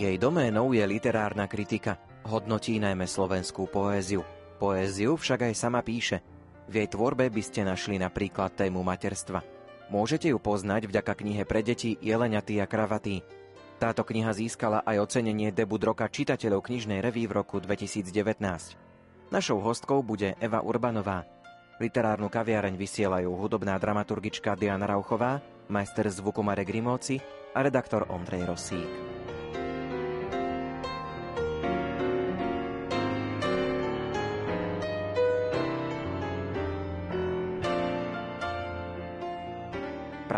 Jej doménou je literárna kritika. Hodnotí najmä slovenskú poéziu. Poéziu však aj sama píše. V jej tvorbe by ste našli napríklad tému materstva. Môžete ju poznať vďaka knihe pre deti Jeleňatý a kravatý. Táto kniha získala aj ocenenie debut roka čitateľov knižnej reví v roku 2019. Našou hostkou bude Eva Urbanová. Literárnu kaviareň vysielajú hudobná dramaturgička Diana Rauchová, majster zvuku Marek Rimóci a redaktor Ondrej Rosík.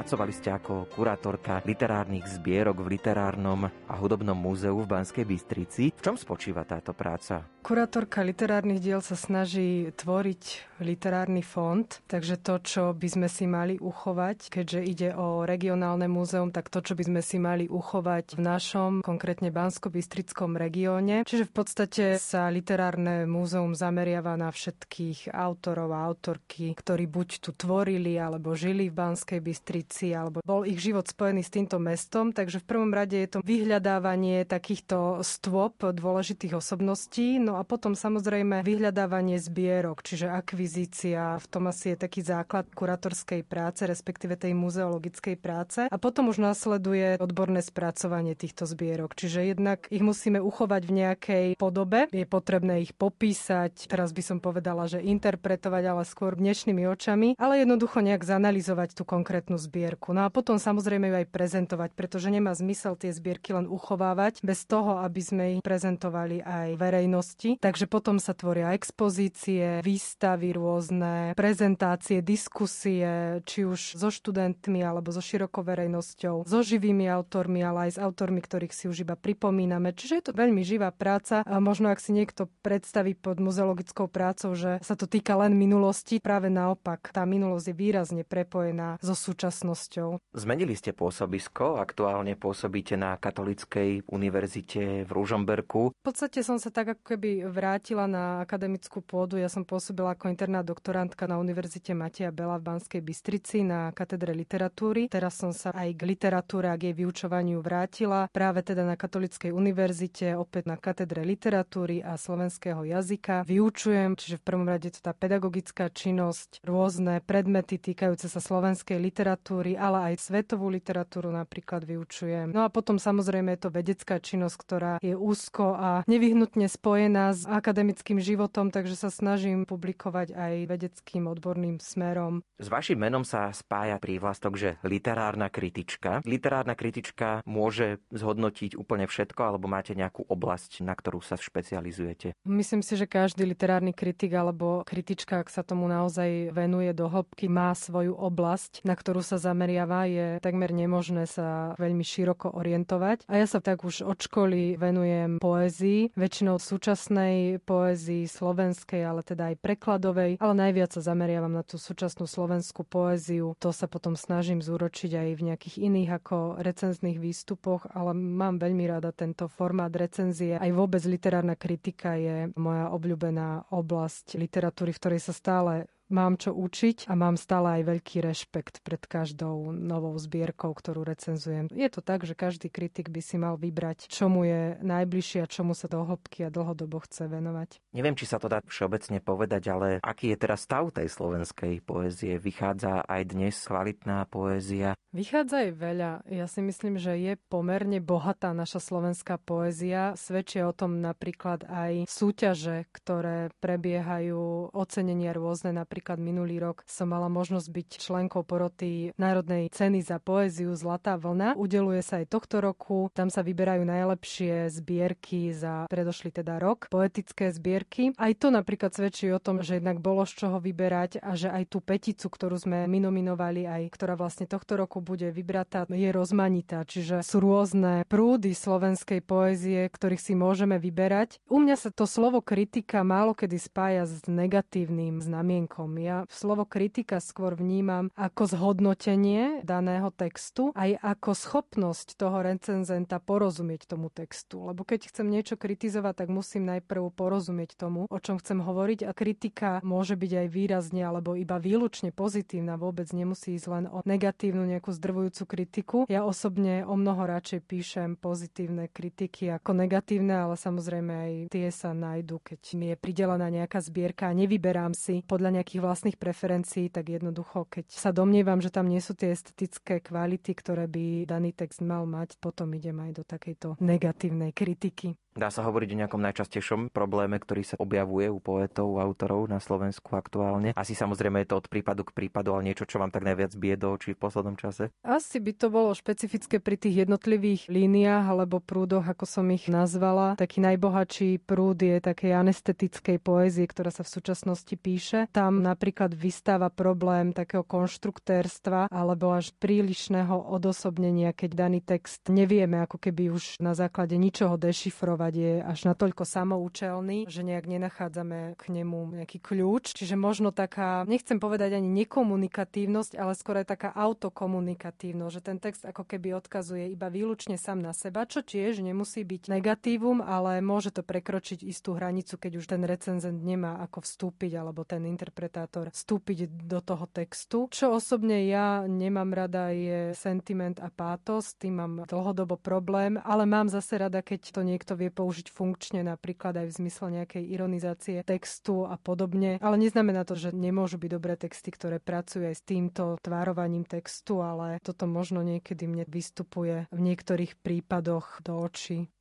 Pracovali ste ako kurátorka literárnych zbierok v Literárnom a hudobnom múzeu v Banskej Bystrici. V čom spočíva táto práca? Kurátorka literárnych diel sa snaží tvoriť literárny fond, takže to, čo by sme si mali uchovať, keďže ide o regionálne múzeum, tak to, čo by sme si mali uchovať v našom, konkrétne Bansko-Bystrickom regióne. Čiže v podstate sa literárne múzeum zameriava na všetkých autorov a autorky, ktorí buď tu tvorili alebo žili v Banskej Bystrici Bystrici, alebo bol ich život spojený s týmto mestom, takže v prvom rade je to vyhľadávanie takýchto stôp dôležitých osobností, no a potom samozrejme vyhľadávanie zbierok, čiže akvizícia, v tom asi je taký základ kuratorskej práce, respektíve tej muzeologickej práce. A potom už nasleduje odborné spracovanie týchto zbierok, čiže jednak ich musíme uchovať v nejakej podobe, je potrebné ich popísať, teraz by som povedala, že interpretovať, ale skôr dnešnými očami, ale jednoducho nejak zanalizovať tú konkrétnu zbierku zbierku. No a potom samozrejme ju aj prezentovať, pretože nemá zmysel tie zbierky len uchovávať bez toho, aby sme ich prezentovali aj verejnosti. Takže potom sa tvoria expozície, výstavy rôzne, prezentácie, diskusie, či už so študentmi alebo so širokou verejnosťou, so živými autormi, ale aj s autormi, ktorých si už iba pripomíname. Čiže je to veľmi živá práca a možno ak si niekto predstaví pod muzeologickou prácou, že sa to týka len minulosti, práve naopak, tá minulosť je výrazne prepojená so súčasnou súčasnosťou. Zmenili ste pôsobisko, aktuálne pôsobíte na Katolíckej univerzite v Ružomberku. V podstate som sa tak ako keby vrátila na akademickú pôdu. Ja som pôsobila ako interná doktorantka na Univerzite Mateja Bela v Banskej Bystrici na katedre literatúry. Teraz som sa aj k literatúre a k jej vyučovaniu vrátila. Práve teda na Katolíckej univerzite, opäť na katedre literatúry a slovenského jazyka. Vyučujem, čiže v prvom rade to tá pedagogická činnosť, rôzne predmety týkajúce sa slovenskej literatúry literatúry, ale aj svetovú literatúru napríklad vyučujem. No a potom samozrejme je to vedecká činnosť, ktorá je úzko a nevyhnutne spojená s akademickým životom, takže sa snažím publikovať aj vedeckým odborným smerom. S vašim menom sa spája prívlastok, že literárna kritička. Literárna kritička môže zhodnotiť úplne všetko, alebo máte nejakú oblasť, na ktorú sa špecializujete? Myslím si, že každý literárny kritik alebo kritička, ak sa tomu naozaj venuje do hĺbky, má svoju oblasť, na ktorú sa zameriava, je takmer nemožné sa veľmi široko orientovať. A ja sa tak už od školy venujem poézii, väčšinou súčasnej poézii, slovenskej, ale teda aj prekladovej, ale najviac sa zameriavam na tú súčasnú slovenskú poéziu. To sa potom snažím zúročiť aj v nejakých iných ako recenzných výstupoch, ale mám veľmi rada tento formát recenzie. Aj vôbec literárna kritika je moja obľúbená oblasť literatúry, v ktorej sa stále mám čo učiť a mám stále aj veľký rešpekt pred každou novou zbierkou, ktorú recenzujem. Je to tak, že každý kritik by si mal vybrať, čo mu je najbližšie a čomu sa do hĺbky a dlhodobo chce venovať. Neviem, či sa to dá všeobecne povedať, ale aký je teraz stav tej slovenskej poézie? Vychádza aj dnes kvalitná poézia? Vychádza aj veľa. Ja si myslím, že je pomerne bohatá naša slovenská poézia. Svedčia o tom napríklad aj súťaže, ktoré prebiehajú, ocenenia rôzne, napríklad Napríklad minulý rok som mala možnosť byť členkou poroty Národnej ceny za poéziu Zlatá vlna. Udeluje sa aj tohto roku. Tam sa vyberajú najlepšie zbierky za predošlý teda rok, poetické zbierky. Aj to napríklad svedčí o tom, že jednak bolo z čoho vyberať a že aj tú peticu, ktorú sme my nominovali, aj ktorá vlastne tohto roku bude vybratá, je rozmanitá. Čiže sú rôzne prúdy slovenskej poézie, ktorých si môžeme vyberať. U mňa sa to slovo kritika málo kedy spája s negatívnym znamienkom úspechom. Ja slovo kritika skôr vnímam ako zhodnotenie daného textu, aj ako schopnosť toho recenzenta porozumieť tomu textu. Lebo keď chcem niečo kritizovať, tak musím najprv porozumieť tomu, o čom chcem hovoriť a kritika môže byť aj výrazne alebo iba výlučne pozitívna, vôbec nemusí ísť len o negatívnu nejakú zdrvujúcu kritiku. Ja osobne o mnoho radšej píšem pozitívne kritiky ako negatívne, ale samozrejme aj tie sa nájdu, keď mi je pridelená nejaká zbierka a nevyberám si podľa nejakých vlastných preferencií, tak jednoducho, keď sa domnievam, že tam nie sú tie estetické kvality, ktoré by daný text mal mať, potom idem aj do takejto negatívnej kritiky. Dá sa hovoriť o nejakom najčastejšom probléme, ktorý sa objavuje u poetov, autorov na Slovensku aktuálne. Asi samozrejme je to od prípadu k prípadu, ale niečo, čo vám tak najviac bije do očí v poslednom čase? Asi by to bolo špecifické pri tých jednotlivých líniách alebo prúdoch, ako som ich nazvala. Taký najbohatší prúd je takej anestetickej poézie, ktorá sa v súčasnosti píše. Tam napríklad vystáva problém takého konštruktérstva alebo až prílišného odosobnenia, keď daný text nevieme ako keby už na základe ničoho dešifrovať fungovať je až natoľko samoučelný, že nejak nenachádzame k nemu nejaký kľúč. Čiže možno taká, nechcem povedať ani nekomunikatívnosť, ale skôr aj taká autokomunikatívnosť, že ten text ako keby odkazuje iba výlučne sám na seba, čo tiež nemusí byť negatívum, ale môže to prekročiť istú hranicu, keď už ten recenzent nemá ako vstúpiť alebo ten interpretátor vstúpiť do toho textu. Čo osobne ja nemám rada je sentiment a pátos, tým mám dlhodobo problém, ale mám zase rada, keď to niekto vie použiť funkčne, napríklad aj v zmysle nejakej ironizácie textu a podobne. Ale neznamená to, že nemôžu byť dobré texty, ktoré pracujú aj s týmto tvárovaním textu, ale toto možno niekedy mne vystupuje v niektorých prípadoch do očí.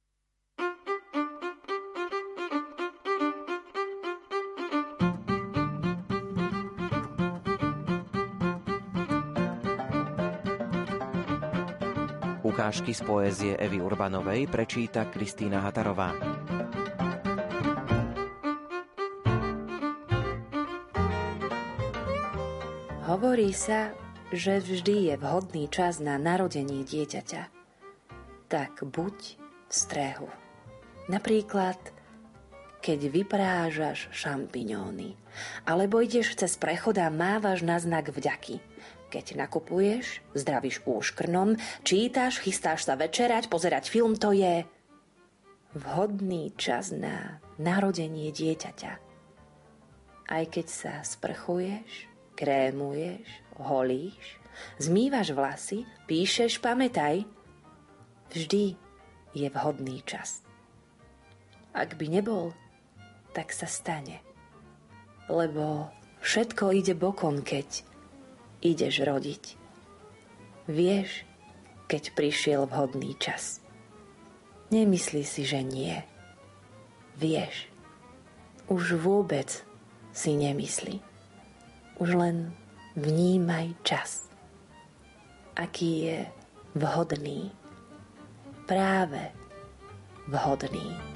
Ukážky z poézie Evy Urbanovej prečíta Kristýna Hatarová. Hovorí sa, že vždy je vhodný čas na narodenie dieťaťa. Tak buď v strehu. Napríklad, keď vyprážaš šampiňóny, alebo ideš cez prechod a mávaš na znak vďaky – keď nakupuješ, zdravíš úškrnom, čítaš, chystáš sa večerať, pozerať film, to je vhodný čas na narodenie dieťaťa. Aj keď sa sprchuješ, krémuješ, holíš, zmývaš vlasy, píšeš, pamätaj, vždy je vhodný čas. Ak by nebol, tak sa stane. Lebo všetko ide bokom, keď ideš rodiť. Vieš, keď prišiel vhodný čas. Nemyslí si, že nie. Vieš. Už vôbec si nemyslí. Už len vnímaj čas. Aký je vhodný. Práve vhodný.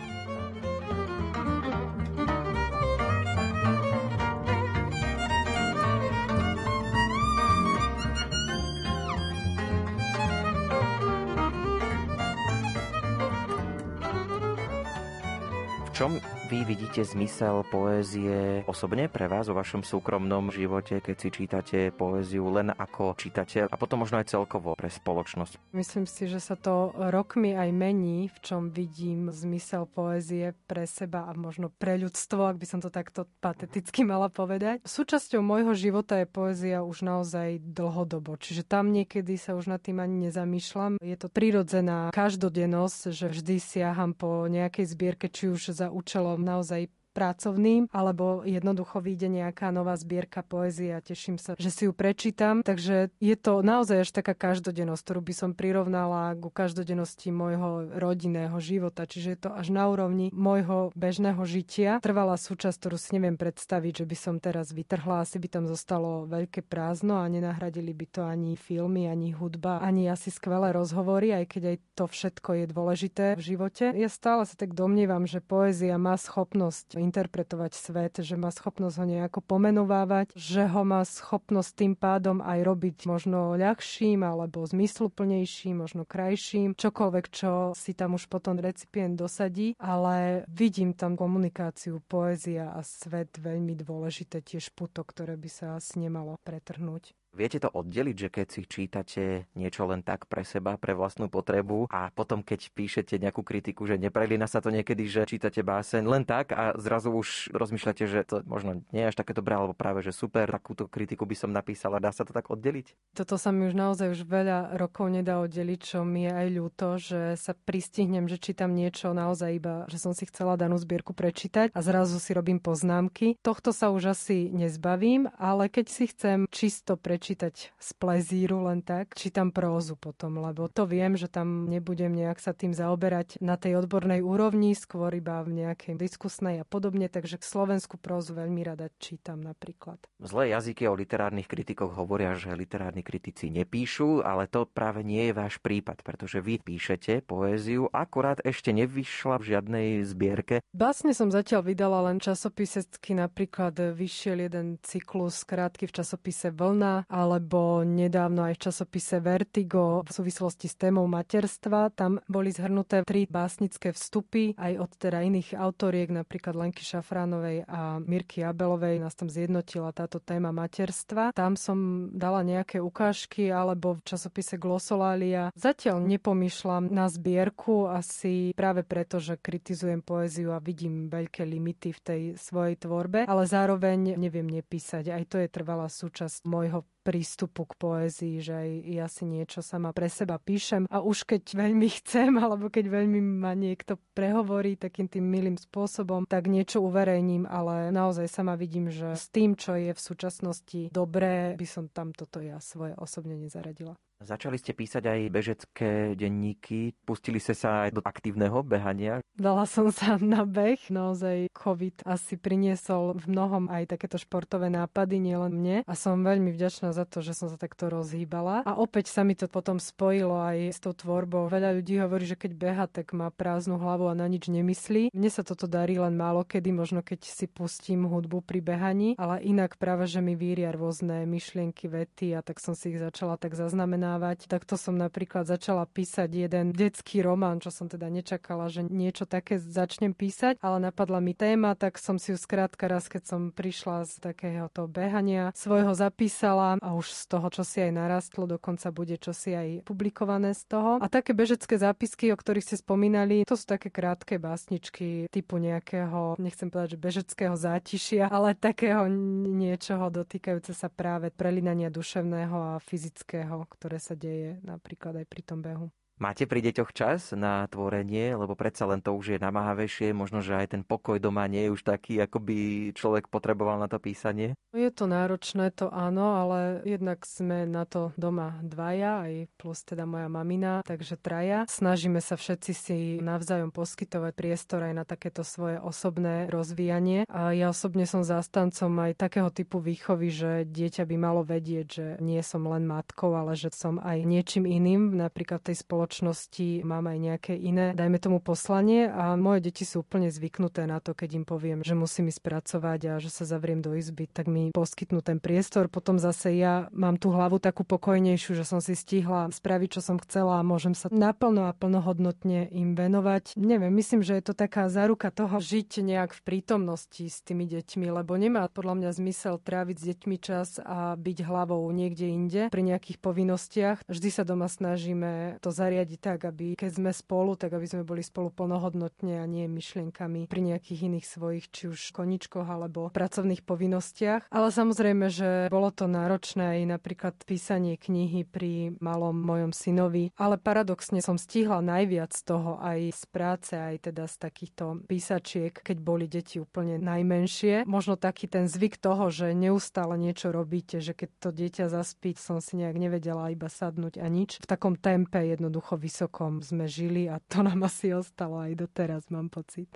Čom vy vidíte zmysel poézie osobne pre vás vo vašom súkromnom živote, keď si čítate poéziu len ako čitateľ a potom možno aj celkovo pre spoločnosť? Myslím si, že sa to rokmi aj mení, v čom vidím zmysel poézie pre seba a možno pre ľudstvo, ak by som to takto pateticky mala povedať. Súčasťou môjho života je poézia už naozaj dlhodobo, čiže tam niekedy sa už nad tým ani nezamýšľam. Je to prirodzená každodennosť, že vždy siaham po nejakej zbierke, či už za účelom naozaj pracovným, alebo jednoducho vyjde nejaká nová zbierka poézie a teším sa, že si ju prečítam. Takže je to naozaj až taká každodennosť, ktorú by som prirovnala ku každodennosti môjho rodinného života. Čiže je to až na úrovni môjho bežného žitia. Trvalá súčasť, ktorú si neviem predstaviť, že by som teraz vytrhla, asi by tam zostalo veľké prázdno a nenahradili by to ani filmy, ani hudba, ani asi skvelé rozhovory, aj keď aj to všetko je dôležité v živote. Ja stále sa tak domnievam, že poézia má schopnosť interpretovať svet, že má schopnosť ho nejako pomenovávať, že ho má schopnosť tým pádom aj robiť možno ľahším alebo zmysluplnejším, možno krajším, čokoľvek, čo si tam už potom recipient dosadí, ale vidím tam komunikáciu, poézia a svet veľmi dôležité, tiež puto, ktoré by sa asi nemalo pretrhnúť. Viete to oddeliť, že keď si čítate niečo len tak pre seba, pre vlastnú potrebu a potom keď píšete nejakú kritiku, že neprelína sa to niekedy, že čítate báseň len tak a zrazu už rozmýšľate, že to možno nie je až také dobré, alebo práve, že super, takúto kritiku by som napísala. Dá sa to tak oddeliť? Toto sa mi už naozaj už veľa rokov nedá oddeliť, čo mi je aj ľúto, že sa pristihnem, že čítam niečo naozaj iba, že som si chcela danú zbierku prečítať a zrazu si robím poznámky. Tohto sa už asi nezbavím, ale keď si chcem čisto prečítať čítať z plezíru len tak, čítam prózu potom, lebo to viem, že tam nebudem nejak sa tým zaoberať na tej odbornej úrovni, skôr iba v nejakej diskusnej a podobne, takže slovenskú prózu veľmi rada čítam napríklad. Zlé jazyky o literárnych kritikoch hovoria, že literárni kritici nepíšu, ale to práve nie je váš prípad, pretože vy píšete poéziu, akurát ešte nevyšla v žiadnej zbierke. Básne som zatiaľ vydala len časopisecky, napríklad vyšiel jeden cyklus krátky v časopise Vlna alebo nedávno aj v časopise Vertigo v súvislosti s témou materstva. Tam boli zhrnuté tri básnické vstupy aj od teda iných autoriek, napríklad Lenky Šafránovej a Mirky Abelovej. Nás tam zjednotila táto téma materstva. Tam som dala nejaké ukážky alebo v časopise Glossolalia. Zatiaľ nepomýšľam na zbierku asi práve preto, že kritizujem poéziu a vidím veľké limity v tej svojej tvorbe, ale zároveň neviem nepísať. Aj to je trvalá súčasť môjho prístupu k poézii, že aj ja si niečo sama pre seba píšem a už keď veľmi chcem, alebo keď veľmi ma niekto prehovorí takým tým milým spôsobom, tak niečo uverejním, ale naozaj sama vidím, že s tým, čo je v súčasnosti dobré, by som tam toto ja svoje osobne nezaradila. Začali ste písať aj bežecké denníky, pustili ste sa aj do aktívneho behania? Dala som sa na beh, naozaj COVID asi priniesol v mnohom aj takéto športové nápady, nielen mne a som veľmi vďačná za to, že som sa takto rozhýbala. A opäť sa mi to potom spojilo aj s tou tvorbou. Veľa ľudí hovorí, že keď beha, tak má prázdnu hlavu a na nič nemyslí. Mne sa toto darí len málo kedy, možno keď si pustím hudbu pri behaní, ale inak práve, že mi víria rôzne myšlienky, vety a tak som si ich začala tak zaznamenať zaznamenávať. Takto som napríklad začala písať jeden detský román, čo som teda nečakala, že niečo také začnem písať, ale napadla mi téma, tak som si ju skrátka raz, keď som prišla z takéhoto behania svojho zapísala a už z toho, čo si aj narastlo, dokonca bude čo si aj publikované z toho. A také bežecké zápisky, o ktorých ste spomínali, to sú také krátke básničky typu nejakého, nechcem povedať, že bežeckého zátišia, ale takého niečoho dotýkajúce sa práve prelinania duševného a fyzického, ktoré ktoré sa deje napríklad aj pri tom behu. Máte pri deťoch čas na tvorenie, lebo predsa len to už je namáhavejšie, možno, že aj ten pokoj doma nie je už taký, ako by človek potreboval na to písanie? Je to náročné, to áno, ale jednak sme na to doma dvaja, aj plus teda moja mamina, takže traja. Snažíme sa všetci si navzájom poskytovať priestor aj na takéto svoje osobné rozvíjanie. A ja osobne som zástancom aj takého typu výchovy, že dieťa by malo vedieť, že nie som len matkou, ale že som aj niečím iným, napríklad tej spoločnosti spoločnosti mám aj nejaké iné, dajme tomu poslanie a moje deti sú úplne zvyknuté na to, keď im poviem, že musím ísť pracovať a že sa zavriem do izby, tak mi poskytnú ten priestor. Potom zase ja mám tú hlavu takú pokojnejšiu, že som si stihla spraviť, čo som chcela a môžem sa naplno a plnohodnotne im venovať. Neviem, myslím, že je to taká záruka toho žiť nejak v prítomnosti s tými deťmi, lebo nemá podľa mňa zmysel tráviť s deťmi čas a byť hlavou niekde inde pri nejakých povinnostiach. Vždy sa doma snažíme to zariadiť zariadiť tak, aby keď sme spolu, tak aby sme boli spolu plnohodnotne a nie myšlienkami pri nejakých iných svojich, či už koničkoch alebo pracovných povinnostiach. Ale samozrejme, že bolo to náročné aj napríklad písanie knihy pri malom mojom synovi, ale paradoxne som stihla najviac toho aj z práce, aj teda z takýchto písačiek, keď boli deti úplne najmenšie. Možno taký ten zvyk toho, že neustále niečo robíte, že keď to dieťa zaspí, som si nejak nevedela iba sadnúť a nič. V takom tempe jednoducho jednoducho vysokom sme žili a to nám asi ostalo aj doteraz, mám pocit.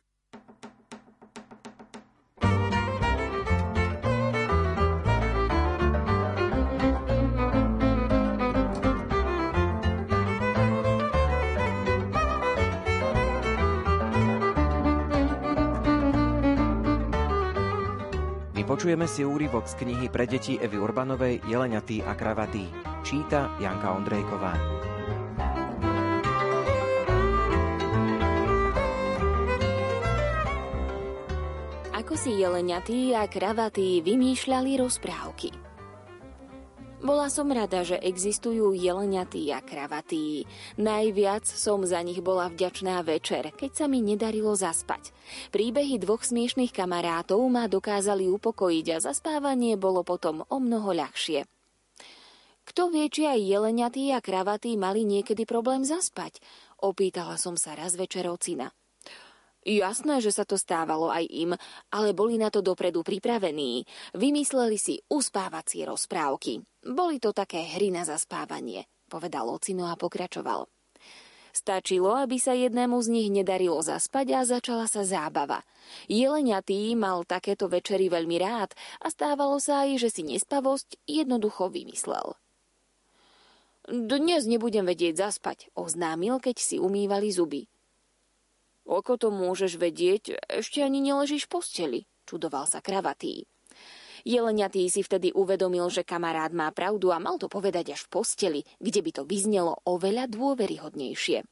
Vypočujeme si úryvok z knihy pre deti Evy Urbanovej Jeleniatý a kravatý. Číta Janka Ondrejková. Si jeleniatí a kravatí vymýšľali rozprávky. Bola som rada, že existujú jeleniatí a kravatí. Najviac som za nich bola vďačná večer, keď sa mi nedarilo zaspať. Príbehy dvoch smiešných kamarátov ma dokázali upokojiť a zaspávanie bolo potom o mnoho ľahšie. Kto vie, či aj jeleniatí a kravatí mali niekedy problém zaspať? Opýtala som sa raz večer ocina. Jasné, že sa to stávalo aj im, ale boli na to dopredu pripravení. Vymysleli si uspávacie rozprávky. Boli to také hry na zaspávanie, povedal Ocino a pokračoval. Stačilo, aby sa jednému z nich nedarilo zaspať a začala sa zábava. Jeleniatý mal takéto večery veľmi rád a stávalo sa aj, že si nespavosť jednoducho vymyslel. Dnes nebudem vedieť zaspať, oznámil, keď si umývali zuby. Ako to môžeš vedieť? Ešte ani neležíš v posteli, čudoval sa kravatý. Jeleniatý si vtedy uvedomil, že kamarát má pravdu a mal to povedať až v posteli, kde by to vyznelo oveľa dôveryhodnejšie.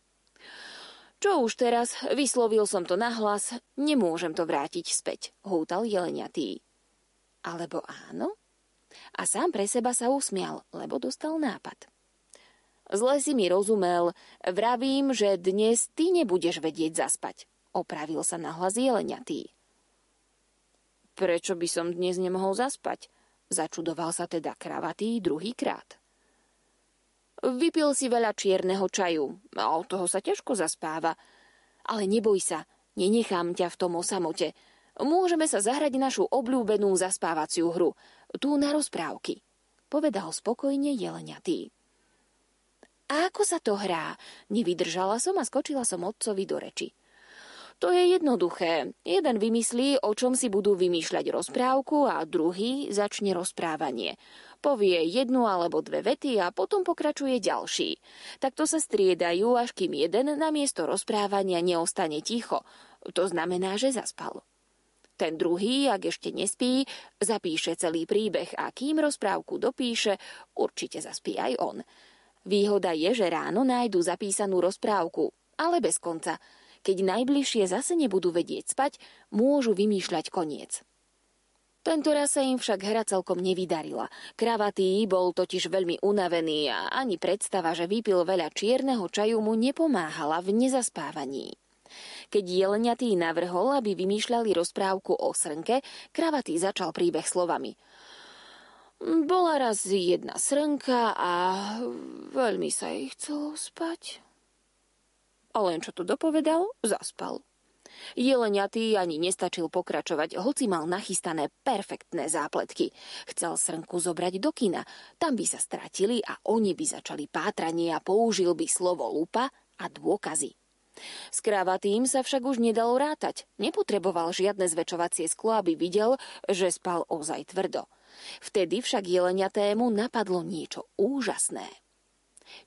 Čo už teraz, vyslovil som to nahlas, nemôžem to vrátiť späť, hútal jeleniatý. Alebo áno? A sám pre seba sa usmial, lebo dostal nápad. Zle si mi rozumel. Vravím, že dnes ty nebudeš vedieť zaspať. Opravil sa na hlas jeleniatý. Prečo by som dnes nemohol zaspať? Začudoval sa teda kravatý druhýkrát. Vypil si veľa čierneho čaju a od toho sa ťažko zaspáva. Ale neboj sa, nenechám ťa v tom osamote. Môžeme sa zahrať našu obľúbenú zaspávaciu hru, tú na rozprávky, povedal spokojne jeleniatý. A ako sa to hrá? Nevydržala som a skočila som otcovi do reči. To je jednoduché. Jeden vymyslí, o čom si budú vymýšľať rozprávku a druhý začne rozprávanie. Povie jednu alebo dve vety a potom pokračuje ďalší. Takto sa striedajú, až kým jeden na miesto rozprávania neostane ticho. To znamená, že zaspal. Ten druhý, ak ešte nespí, zapíše celý príbeh a kým rozprávku dopíše, určite zaspí aj on. Výhoda je, že ráno nájdu zapísanú rozprávku, ale bez konca. Keď najbližšie zase nebudú vedieť spať, môžu vymýšľať koniec. Tento raz sa im však hra celkom nevydarila. Kravatý bol totiž veľmi unavený a ani predstava, že vypil veľa čierneho čaju mu nepomáhala v nezaspávaní. Keď jeleniatý navrhol, aby vymýšľali rozprávku o srnke, kravatý začal príbeh slovami – bola raz jedna srnka a veľmi sa jej chcelo spať. A len čo to dopovedal, zaspal. Jeleniatý ani nestačil pokračovať, hoci mal nachystané perfektné zápletky. Chcel srnku zobrať do kina, tam by sa stratili a oni by začali pátranie a použil by slovo lupa a dôkazy. S kravatým sa však už nedalo rátať. Nepotreboval žiadne zväčšovacie sklo, aby videl, že spal ozaj tvrdo. Vtedy však jeleniatému napadlo niečo úžasné.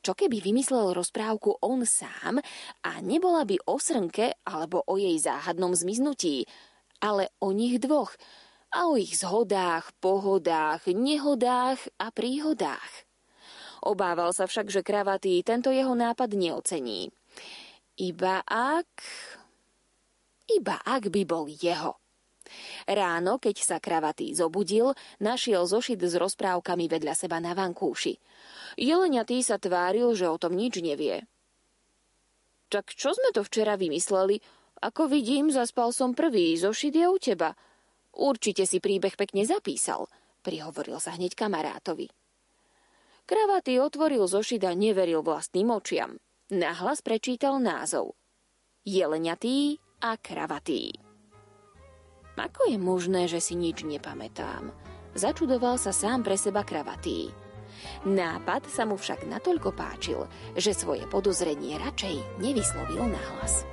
Čo keby vymyslel rozprávku on sám a nebola by o srnke alebo o jej záhadnom zmiznutí, ale o nich dvoch a o ich zhodách, pohodách, nehodách a príhodách. Obával sa však, že kravatý tento jeho nápad neocení. Iba ak... Iba ak by bol jeho. Ráno, keď sa kravatý zobudil, našiel zošit s rozprávkami vedľa seba na vankúši. Jeleniatý sa tváril, že o tom nič nevie. Tak čo sme to včera vymysleli? Ako vidím, zaspal som prvý, zošit je u teba. Určite si príbeh pekne zapísal, prihovoril sa hneď kamarátovi. Kravatý otvoril zošit a neveril vlastným očiam. Nahlas prečítal názov. Jeleniatý a kravatý. Ako je možné, že si nič nepamätám? Začudoval sa sám pre seba kravatý. Nápad sa mu však natoľko páčil, že svoje podozrenie radšej nevyslovil nahlas.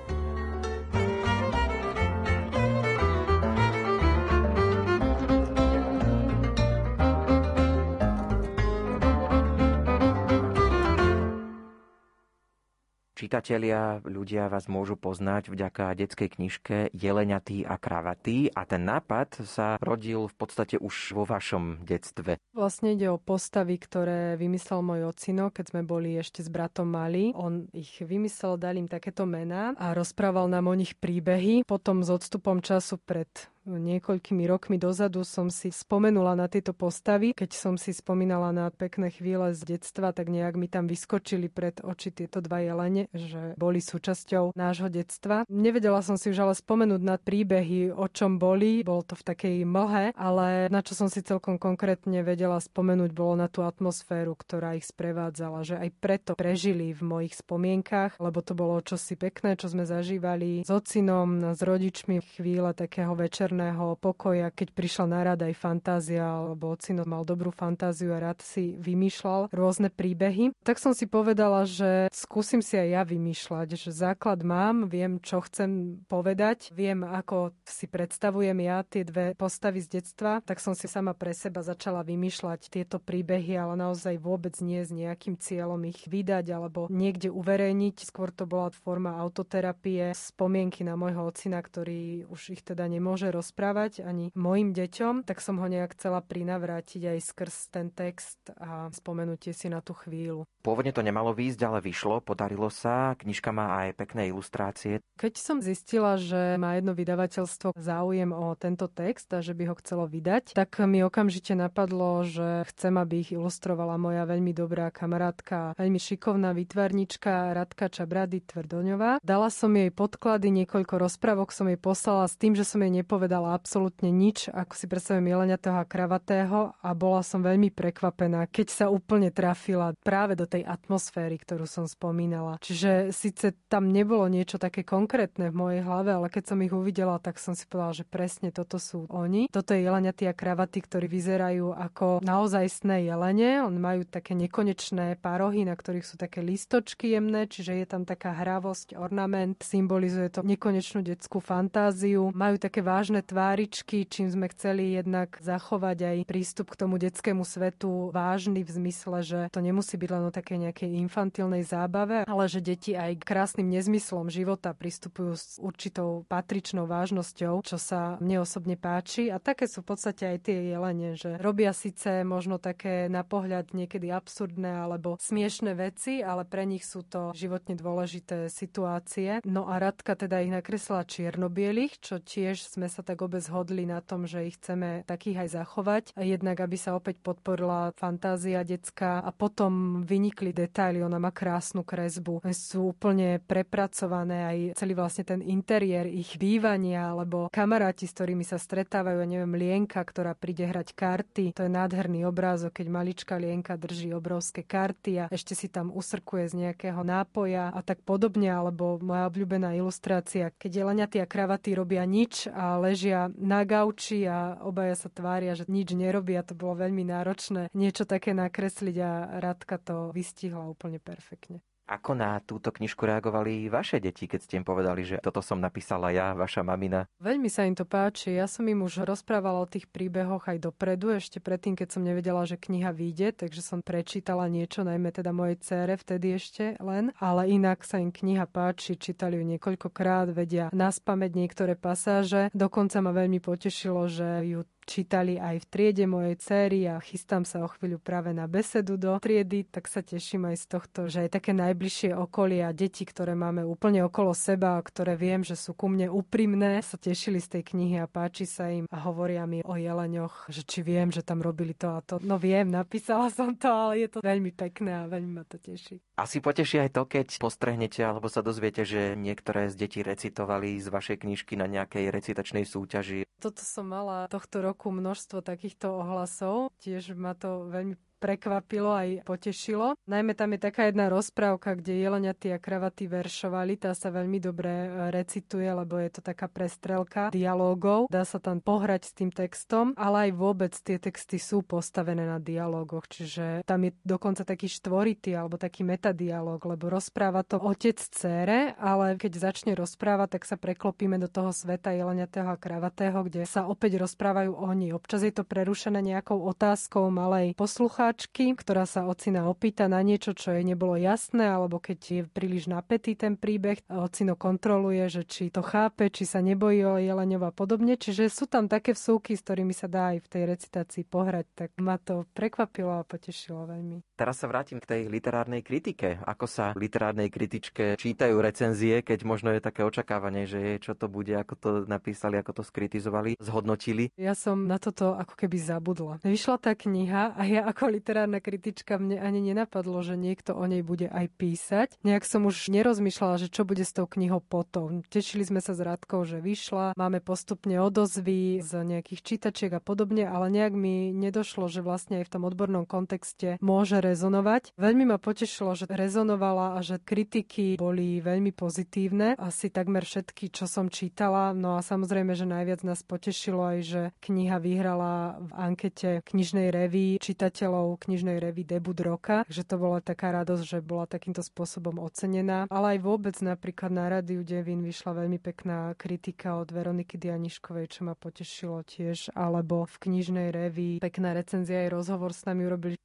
Čitatelia, ľudia vás môžu poznať vďaka detskej knižke Jeleňatý a kravatý a ten nápad sa rodil v podstate už vo vašom detstve. Vlastne ide o postavy, ktoré vymyslel môj ocino, keď sme boli ešte s bratom mali. On ich vymyslel, dal im takéto mená a rozprával nám o nich príbehy. Potom s odstupom času pred niekoľkými rokmi dozadu som si spomenula na tieto postavy. Keď som si spomínala na pekné chvíle z detstva, tak nejak mi tam vyskočili pred oči tieto dva jelene, že boli súčasťou nášho detstva. Nevedela som si už ale spomenúť na príbehy, o čom boli. Bolo to v takej mlhe, ale na čo som si celkom konkrétne vedela spomenúť, bolo na tú atmosféru, ktorá ich sprevádzala, že aj preto prežili v mojich spomienkach, lebo to bolo čosi pekné, čo sme zažívali s ocinom, s rodičmi chvíle takého večerného vnútorného pokoja, keď prišla na rad aj fantázia, lebo ocino mal dobrú fantáziu a rád si vymýšľal rôzne príbehy, tak som si povedala, že skúsim si aj ja vymýšľať, že základ mám, viem, čo chcem povedať, viem, ako si predstavujem ja tie dve postavy z detstva, tak som si sama pre seba začala vymýšľať tieto príbehy, ale naozaj vôbec nie s nejakým cieľom ich vydať alebo niekde uverejniť. Skôr to bola forma autoterapie, spomienky na môjho ocina, ktorý už ich teda nemôže roz rozprávať ani mojim deťom, tak som ho nejak chcela prinavrátiť aj skrz ten text a spomenutie si na tú chvíľu. Pôvodne to nemalo výjsť, ale vyšlo, podarilo sa, knižka má aj pekné ilustrácie. Keď som zistila, že má jedno vydavateľstvo záujem o tento text a že by ho chcelo vydať, tak mi okamžite napadlo, že chcem, aby ich ilustrovala moja veľmi dobrá kamarátka, veľmi šikovná výtvarnička Radka Čabrady Tvrdoňová. Dala som jej podklady, niekoľko rozprávok som jej poslala s tým, že som jej nepovedala absolútne nič, ako si predstavujem Jeleniatého a Kravatého a bola som veľmi prekvapená, keď sa úplne trafila práve do tej atmosféry, ktorú som spomínala. Čiže síce tam nebolo niečo také konkrétne v mojej hlave, ale keď som ich uvidela, tak som si povedala, že presne toto sú oni. Toto je Jeleniatý a Kravaty, ktorí vyzerajú ako naozajstné jelene. On majú také nekonečné parohy, na ktorých sú také listočky jemné, čiže je tam taká hravosť, ornament, symbolizuje to nekonečnú detskú fantáziu. Majú také vážne tváričky, čím sme chceli jednak zachovať aj prístup k tomu detskému svetu vážny v zmysle, že to nemusí byť len o takej nejakej infantilnej zábave, ale že deti aj k krásnym nezmyslom života pristupujú s určitou patričnou vážnosťou, čo sa mne osobne páči. A také sú v podstate aj tie jelene, že robia síce možno také na pohľad niekedy absurdné alebo smiešné veci, ale pre nich sú to životne dôležité situácie. No a Radka teda ich nakreslila čiernobielých, čo tiež sme sa tak obe zhodli na tom, že ich chceme takých aj zachovať. Jednak, aby sa opäť podporila fantázia detská a potom vynikli detaily. Ona má krásnu kresbu. Sú úplne prepracované aj celý vlastne ten interiér ich bývania, alebo kamaráti, s ktorými sa stretávajú, ja neviem, Lienka, ktorá príde hrať karty. To je nádherný obrázok, keď malička Lienka drží obrovské karty a ešte si tam usrkuje z nejakého nápoja a tak podobne, alebo moja obľúbená ilustrácia, keď jeleniaty a kravaty robia nič a ležia na gauči a obaja sa tvária, že nič nerobia. To bolo veľmi náročné niečo také nakresliť a Radka to vystihla úplne perfektne. Ako na túto knižku reagovali vaše deti, keď ste im povedali, že toto som napísala ja, vaša mamina? Veľmi sa im to páči. Ja som im už rozprávala o tých príbehoch aj dopredu, ešte predtým, keď som nevedela, že kniha vyjde, takže som prečítala niečo, najmä teda mojej cére vtedy ešte len. Ale inak sa im kniha páči, čítali ju niekoľkokrát, vedia naspamäť niektoré pasáže. Dokonca ma veľmi potešilo, že ju čítali aj v triede mojej céry a chystám sa o chvíľu práve na besedu do triedy, tak sa teším aj z tohto, že aj také najbližšie okolie a deti, ktoré máme úplne okolo seba a ktoré viem, že sú ku mne úprimné, sa tešili z tej knihy a páči sa im a hovoria mi o jeleňoch, že či viem, že tam robili to a to. No viem, napísala som to, ale je to veľmi pekné a veľmi ma to teší. Asi poteší aj to, keď postrehnete alebo sa dozviete, že niektoré z detí recitovali z vašej knižky na nejakej recitačnej súťaži. Toto som mala tohto roku množstvo takýchto ohlasov. Tiež ma to veľmi prekvapilo aj potešilo. Najmä tam je taká jedna rozprávka, kde jeleniaty a kravaty veršovali. Tá sa veľmi dobre e, recituje, lebo je to taká prestrelka dialógov. Dá sa tam pohrať s tým textom, ale aj vôbec tie texty sú postavené na dialógoch. Čiže tam je dokonca taký štvoritý alebo taký metadialóg, lebo rozpráva to otec cére, ale keď začne rozprávať, tak sa preklopíme do toho sveta jeleniatého a kravatého, kde sa opäť rozprávajú oni. Občas je to prerušené nejakou otázkou malej poslucha poslucháčky, ktorá sa ocina opýta na niečo, čo jej nebolo jasné, alebo keď je príliš napätý ten príbeh, ocino kontroluje, že či to chápe, či sa nebojí o jeleňov a podobne. Čiže sú tam také vsúky, s ktorými sa dá aj v tej recitácii pohrať. Tak ma to prekvapilo a potešilo veľmi. Teraz sa vrátim k tej literárnej kritike. Ako sa literárnej kritičke čítajú recenzie, keď možno je také očakávanie, že je, čo to bude, ako to napísali, ako to skritizovali, zhodnotili? Ja som na toto ako keby zabudla. Vyšla tá kniha a ja ako literárna kritička mne ani nenapadlo, že niekto o nej bude aj písať. Nejak som už nerozmýšľala, že čo bude s tou knihou potom. Tešili sme sa s Radkou, že vyšla, máme postupne odozvy z nejakých čítačiek a podobne, ale nejak mi nedošlo, že vlastne aj v tom odbornom kontexte môže rezonovať. Veľmi ma potešilo, že rezonovala a že kritiky boli veľmi pozitívne. Asi takmer všetky, čo som čítala. No a samozrejme, že najviac nás potešilo aj, že kniha vyhrala v ankete knižnej revy čitateľov knižnej revy debut roka. Takže to bola taká radosť, že bola takýmto spôsobom ocenená. Ale aj vôbec napríklad na rádiu Devin vyšla veľmi pekná kritika od Veroniky Dianiškovej, čo ma potešilo tiež. Alebo v knižnej reví pekná recenzia aj rozhovor s nami urobili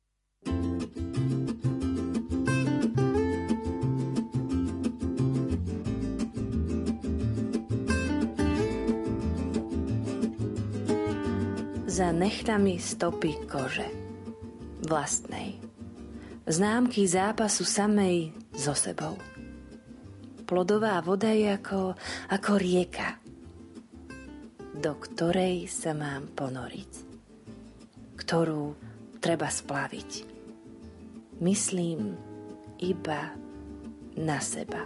za nechtami stopy kože. Vlastnej. Známky zápasu samej so sebou. Plodová voda je ako, ako rieka, do ktorej sa mám ponoriť, ktorú treba splaviť. Myslím iba na seba.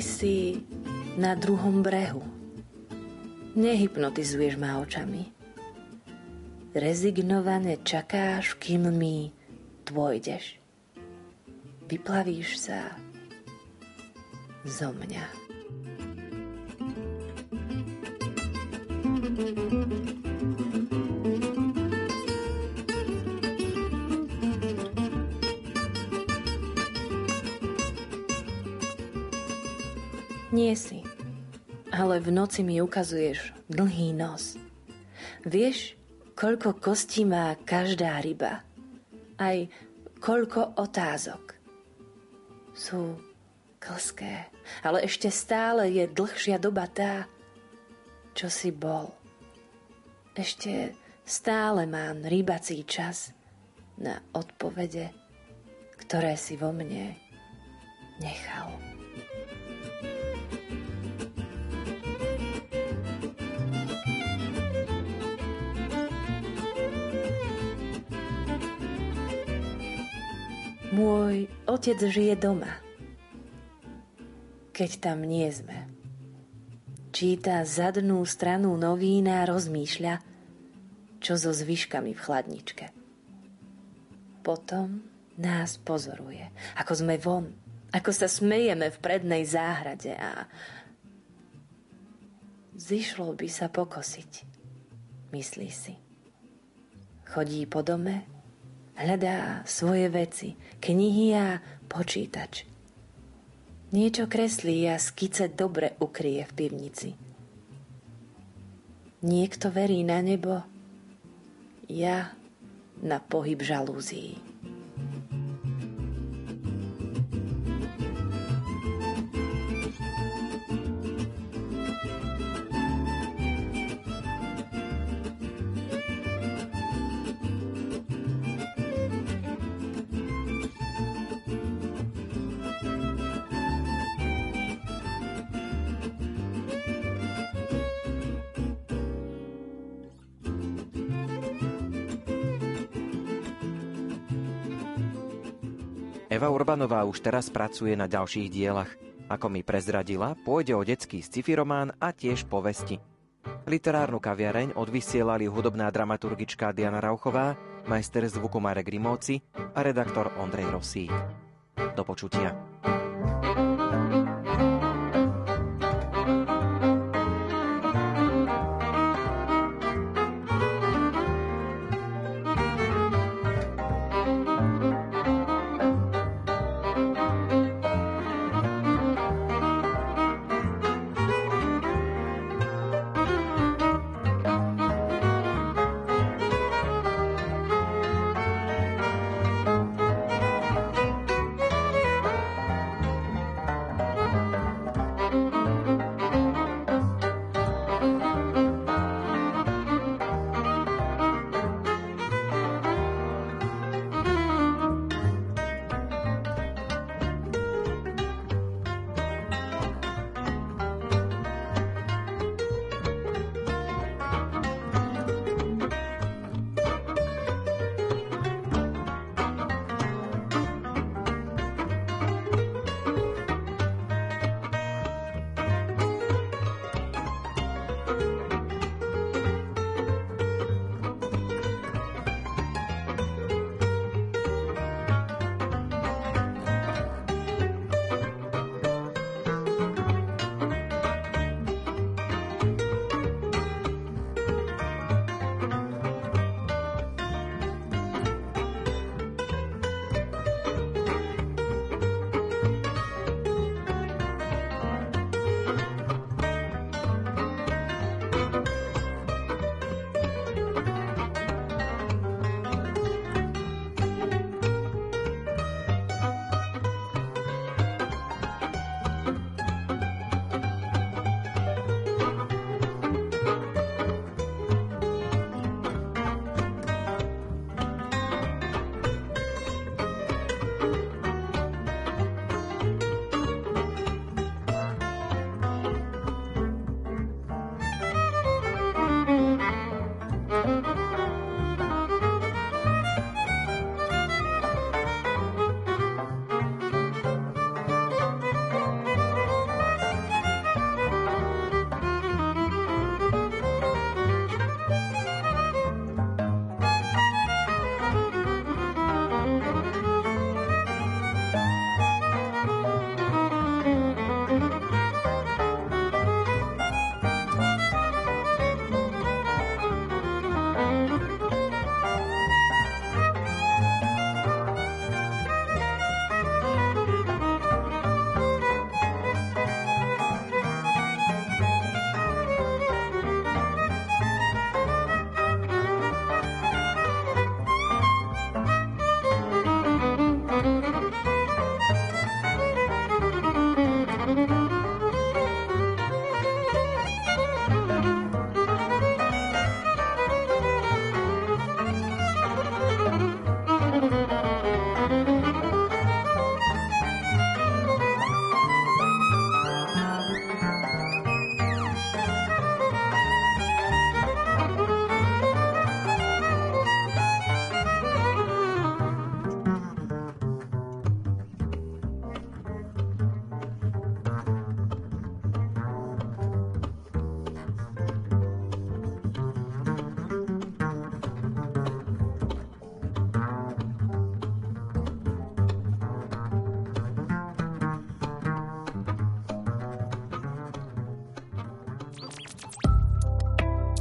Si na druhom brehu. Nehypnotizuješ ma očami. Rezignovane čakáš, kým mi dôjdeš. Vyplavíš sa zo mňa. Nie si, ale v noci mi ukazuješ dlhý nos. Vieš, koľko kostí má každá ryba, aj koľko otázok. Sú klské, ale ešte stále je dlhšia doba tá, čo si bol. Ešte stále mám rybací čas na odpovede, ktoré si vo mne nechal. Môj otec žije doma. Keď tam nie sme. Číta zadnú stranu novín a rozmýšľa, čo so zvyškami v chladničke. Potom nás pozoruje, ako sme von, ako sa smejeme v prednej záhrade a zišlo by sa pokosiť, myslí si. Chodí po dome, hľadá svoje veci, knihy a počítač. Niečo kreslí a skice dobre ukrie v pivnici. Niekto verí na nebo, ja na pohyb žalúzií. Eva Urbanová už teraz pracuje na ďalších dielach. Ako mi prezradila, pôjde o detský sci-fi román a tiež povesti. Literárnu kaviareň odvysielali hudobná dramaturgička Diana Rauchová, majster zvuku Marek Rimóci a redaktor Ondrej Rosík. Do počutia.